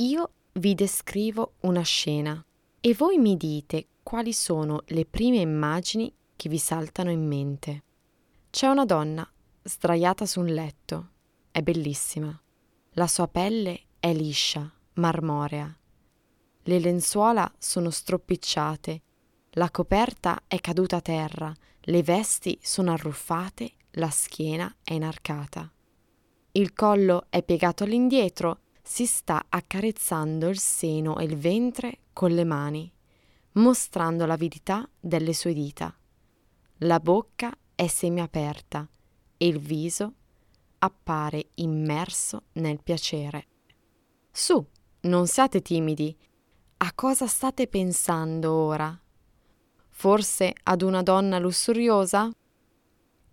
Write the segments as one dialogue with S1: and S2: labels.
S1: Io vi descrivo una scena e voi mi dite quali sono le prime immagini che vi saltano in mente. C'è una donna sdraiata su un letto. È bellissima. La sua pelle è liscia, marmorea. Le lenzuola sono stropicciate, la coperta è caduta a terra, le vesti sono arruffate, la schiena è inarcata. Il collo è piegato all'indietro si sta accarezzando il seno e il ventre con le mani, mostrando l'avidità delle sue dita. La bocca è semiaperta e il viso appare immerso nel piacere. Su, non siate timidi. A cosa state pensando ora? Forse ad una donna lussuriosa?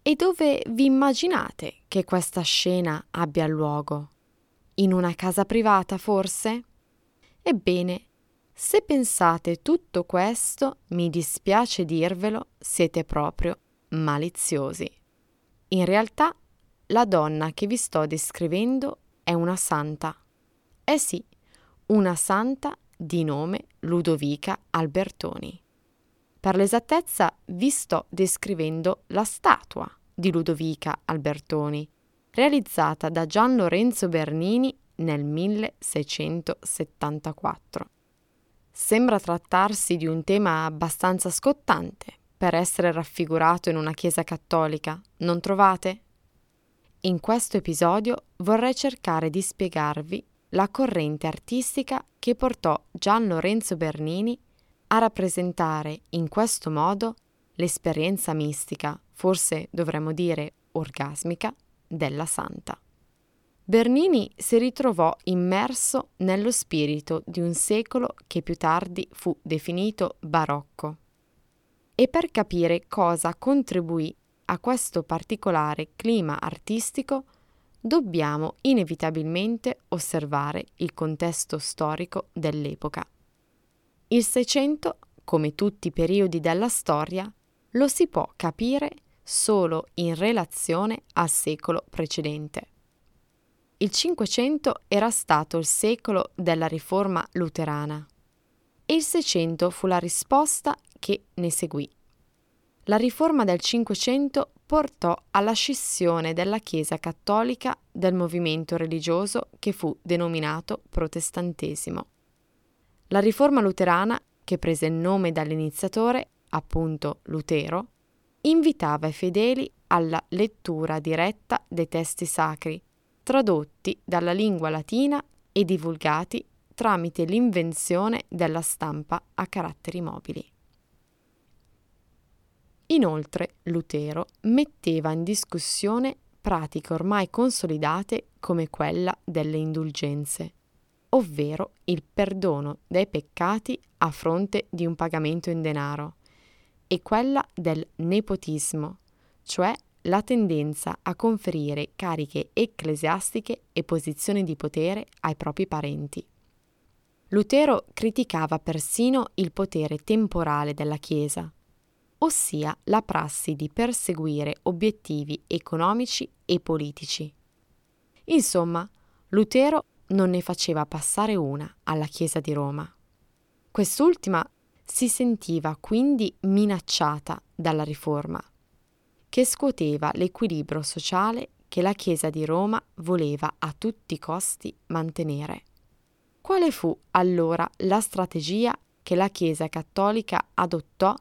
S1: E dove vi immaginate che questa scena abbia luogo? In una casa privata, forse? Ebbene, se pensate tutto questo, mi dispiace dirvelo, siete proprio maliziosi. In realtà, la donna che vi sto descrivendo è una santa. Eh sì, una santa di nome Ludovica Albertoni. Per l'esattezza vi sto descrivendo la statua di Ludovica Albertoni, realizzata da Gian Lorenzo Bernini nel 1674. Sembra trattarsi di un tema abbastanza scottante per essere raffigurato in una chiesa cattolica, non trovate? In questo episodio vorrei cercare di spiegarvi la corrente artistica che portò Gian Lorenzo Bernini a rappresentare in questo modo l'esperienza mistica, forse dovremmo dire orgasmica, della santa. Bernini si ritrovò immerso nello spirito di un secolo che più tardi fu definito barocco. E per capire cosa contribuì a questo particolare clima artistico, dobbiamo inevitabilmente osservare il contesto storico dell'epoca. Il Seicento, come tutti i periodi della storia, lo si può capire solo in relazione al secolo precedente. Il Cinquecento era stato il secolo della riforma luterana e il Seicento fu la risposta che ne seguì. La riforma del Cinquecento portò alla scissione della Chiesa cattolica del movimento religioso che fu denominato protestantesimo. La riforma luterana, che prese il nome dall'iniziatore, appunto Lutero, invitava i fedeli alla lettura diretta dei testi sacri, tradotti dalla lingua latina e divulgati tramite l'invenzione della stampa a caratteri mobili. Inoltre Lutero metteva in discussione pratiche ormai consolidate come quella delle indulgenze, ovvero il perdono dei peccati a fronte di un pagamento in denaro, e quella del nepotismo, cioè la tendenza a conferire cariche ecclesiastiche e posizioni di potere ai propri parenti. Lutero criticava persino il potere temporale della Chiesa, ossia la prassi di perseguire obiettivi economici e politici. Insomma, Lutero non ne faceva passare una alla Chiesa di Roma. Quest'ultima si sentiva quindi minacciata dalla riforma, che scuoteva l'equilibrio sociale che la Chiesa di Roma voleva a tutti i costi mantenere. Quale fu allora la strategia che la Chiesa cattolica adottò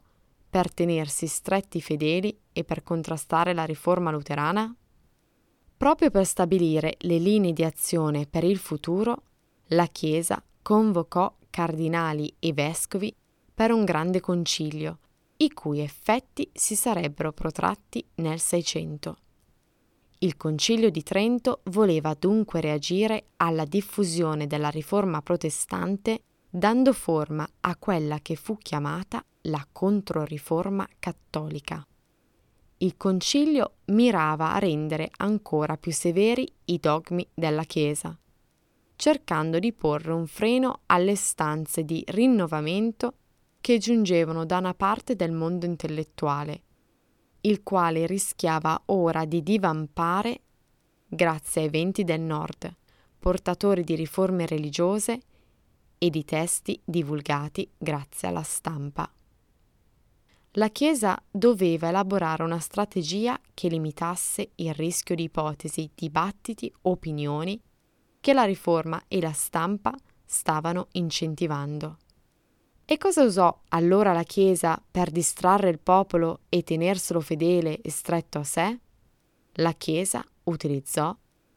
S1: per tenersi stretti fedeli e per contrastare la riforma luterana? Proprio per stabilire le linee di azione per il futuro, la Chiesa convocò cardinali e vescovi per un grande concilio, i cui effetti si sarebbero protratti nel Seicento. Il Concilio di Trento voleva dunque reagire alla diffusione della riforma protestante dando forma a quella che fu chiamata la Controriforma cattolica. Il concilio mirava a rendere ancora più severi i dogmi della Chiesa, cercando di porre un freno alle stanze di rinnovamento che giungevano da una parte del mondo intellettuale il quale rischiava ora di divampare grazie ai venti del nord, portatori di riforme religiose e di testi divulgati grazie alla stampa. La Chiesa doveva elaborare una strategia che limitasse il rischio di ipotesi, dibattiti, opinioni che la riforma e la stampa stavano incentivando. E cosa usò allora la Chiesa per distrarre il popolo e tenerselo fedele e stretto a sé? La Chiesa utilizzò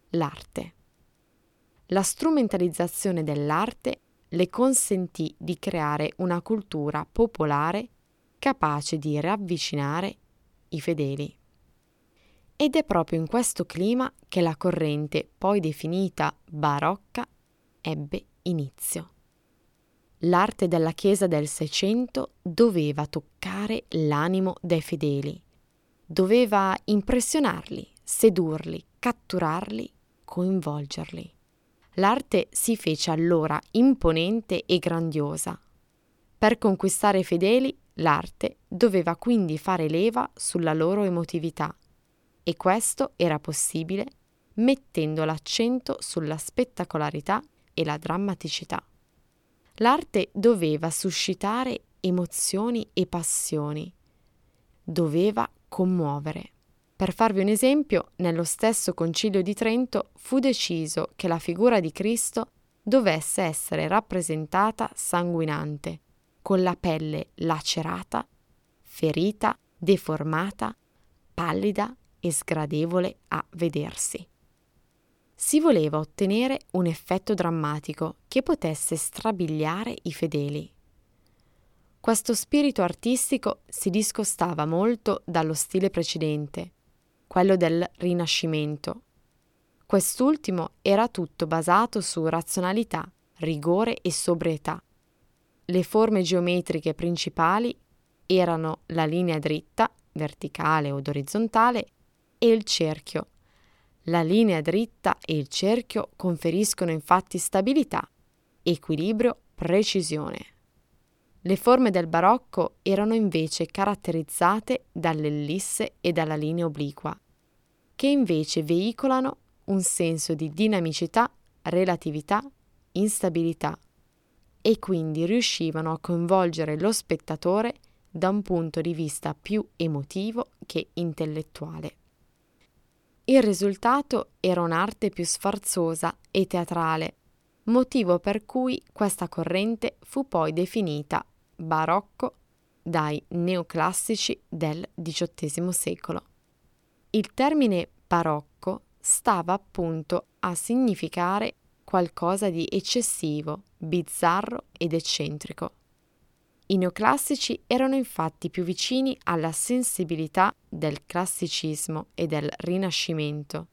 S1: l'arte. La strumentalizzazione dell'arte le consentì di creare una cultura popolare capace di ravvicinare i fedeli. Ed è proprio in questo clima che la corrente, poi definita barocca, ebbe inizio l'arte della Chiesa del Seicento doveva toccare l'animo dei fedeli, doveva impressionarli, sedurli, catturarli, coinvolgerli. L'arte si fece allora imponente e grandiosa. Per conquistare i fedeli, l'arte doveva quindi fare leva sulla loro emotività e questo era possibile mettendo l'accento sulla spettacolarità e la drammaticità. L'arte doveva suscitare emozioni e passioni, doveva commuovere. Per farvi un esempio, nello stesso Concilio di Trento fu deciso che la figura di Cristo dovesse essere rappresentata sanguinante, con la pelle lacerata, ferita, deformata, pallida e sgradevole a vedersi si voleva ottenere un effetto drammatico che potesse strabiliare i fedeli. Questo spirito artistico si discostava molto dallo stile precedente, quello del Rinascimento. Quest'ultimo era tutto basato su razionalità, rigore e sobrietà. Le forme geometriche principali erano la linea dritta, verticale o orizzontale, e il cerchio, la linea dritta e il cerchio conferiscono infatti stabilità, equilibrio, precisione. Le forme del barocco erano invece caratterizzate dall'ellisse e dalla linea obliqua, che invece veicolano un senso di dinamicità, relatività, instabilità e quindi riuscivano a coinvolgere lo spettatore da un punto di vista più emotivo che intellettuale. Il risultato era un'arte più sfarzosa e teatrale, motivo per cui questa corrente fu poi definita barocco dai neoclassici del XVIII secolo. Il termine barocco stava appunto a significare qualcosa di eccessivo, bizzarro ed eccentrico. I neoclassici erano infatti più vicini alla sensibilità del classicismo e del Rinascimento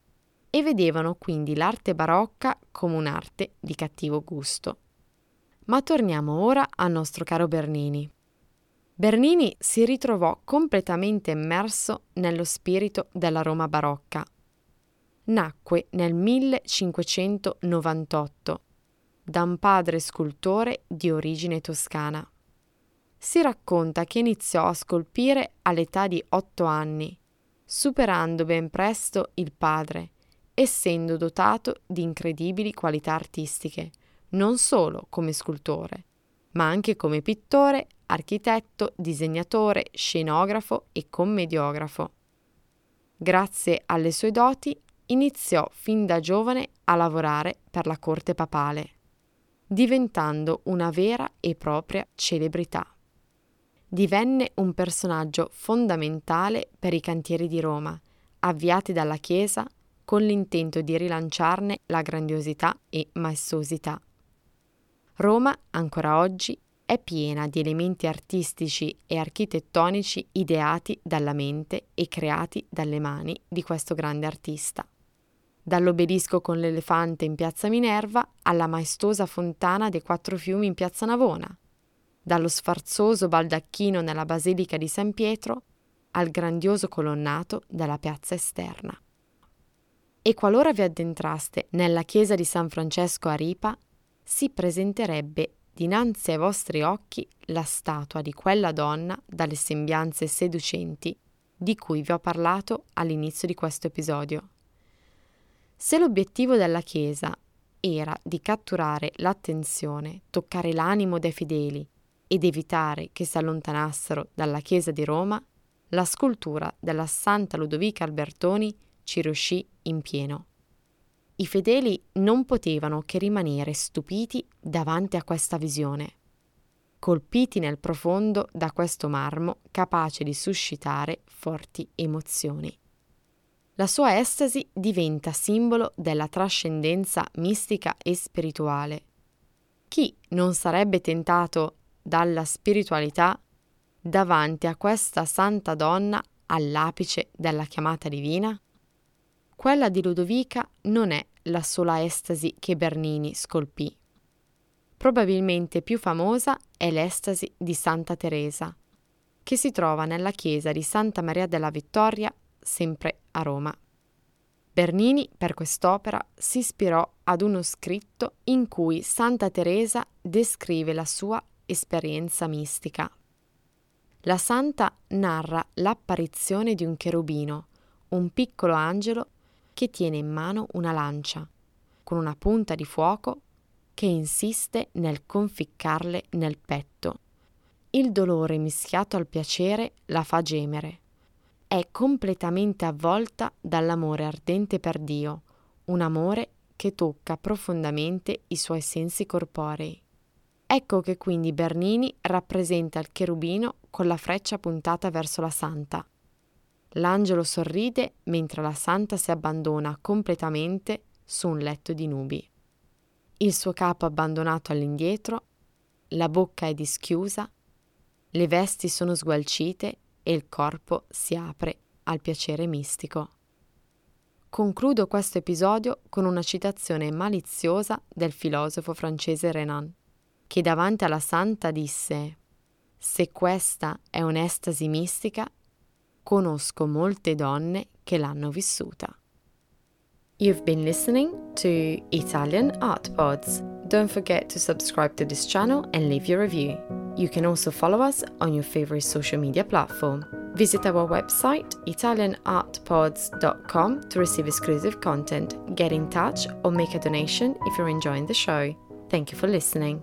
S1: e vedevano quindi l'arte barocca come un'arte di cattivo gusto. Ma torniamo ora al nostro caro Bernini. Bernini si ritrovò completamente immerso nello spirito della Roma barocca. Nacque nel 1598 da un padre scultore di origine toscana si racconta che iniziò a scolpire all'età di otto anni, superando ben presto il padre, essendo dotato di incredibili qualità artistiche, non solo come scultore, ma anche come pittore, architetto, disegnatore, scenografo e commediografo. Grazie alle sue doti iniziò fin da giovane a lavorare per la corte papale, diventando una vera e propria celebrità divenne un personaggio fondamentale per i cantieri di Roma, avviati dalla Chiesa con l'intento di rilanciarne la grandiosità e maestosità. Roma, ancora oggi, è piena di elementi artistici e architettonici ideati dalla mente e creati dalle mani di questo grande artista. Dall'obelisco con l'elefante in piazza Minerva alla maestosa fontana dei quattro fiumi in piazza Navona, dallo sfarzoso baldacchino nella basilica di San Pietro al grandioso colonnato della piazza esterna. E qualora vi addentraste nella chiesa di San Francesco a Ripa, si presenterebbe dinanzi ai vostri occhi la statua di quella donna dalle sembianze seducenti di cui vi ho parlato all'inizio di questo episodio. Se l'obiettivo della Chiesa era di catturare l'attenzione, toccare l'animo dei fedeli ed evitare che si allontanassero dalla Chiesa di Roma, la scultura della Santa Ludovica Albertoni ci riuscì in pieno. I fedeli non potevano che rimanere stupiti davanti a questa visione, colpiti nel profondo da questo marmo capace di suscitare forti emozioni. La sua estasi diventa simbolo della trascendenza mistica e spirituale. Chi non sarebbe tentato dalla spiritualità davanti a questa santa donna all'apice della chiamata divina? Quella di Ludovica non è la sola estasi che Bernini scolpì. Probabilmente più famosa è l'estasi di Santa Teresa, che si trova nella chiesa di Santa Maria della Vittoria, sempre a Roma. Bernini per quest'opera si ispirò ad uno scritto in cui Santa Teresa descrive la sua esperienza mistica. La santa narra l'apparizione di un cherubino, un piccolo angelo che tiene in mano una lancia, con una punta di fuoco che insiste nel conficcarle nel petto. Il dolore mischiato al piacere la fa gemere. È completamente avvolta dall'amore ardente per Dio, un amore che tocca profondamente i suoi sensi corporei. Ecco che quindi Bernini rappresenta il cherubino con la freccia puntata verso la santa, L'angelo sorride mentre la santa si abbandona completamente su un letto di nubi. Il suo capo abbandonato all'indietro, la bocca è dischiusa, le vesti sono sgualcite e il corpo si apre al piacere mistico. Concludo questo episodio con una citazione maliziosa del filosofo francese Renan, che davanti alla santa disse Se questa è un'estasi mistica, conosco molte donne che l'hanno vissuta. You've been listening to Italian Art Pods. Don't forget to subscribe to this channel and leave your review. You can also follow us on your favorite social media platform. Visit our website italianartpods.com to receive exclusive content, get in touch, or make a donation if you're enjoying the show. Thank you for listening.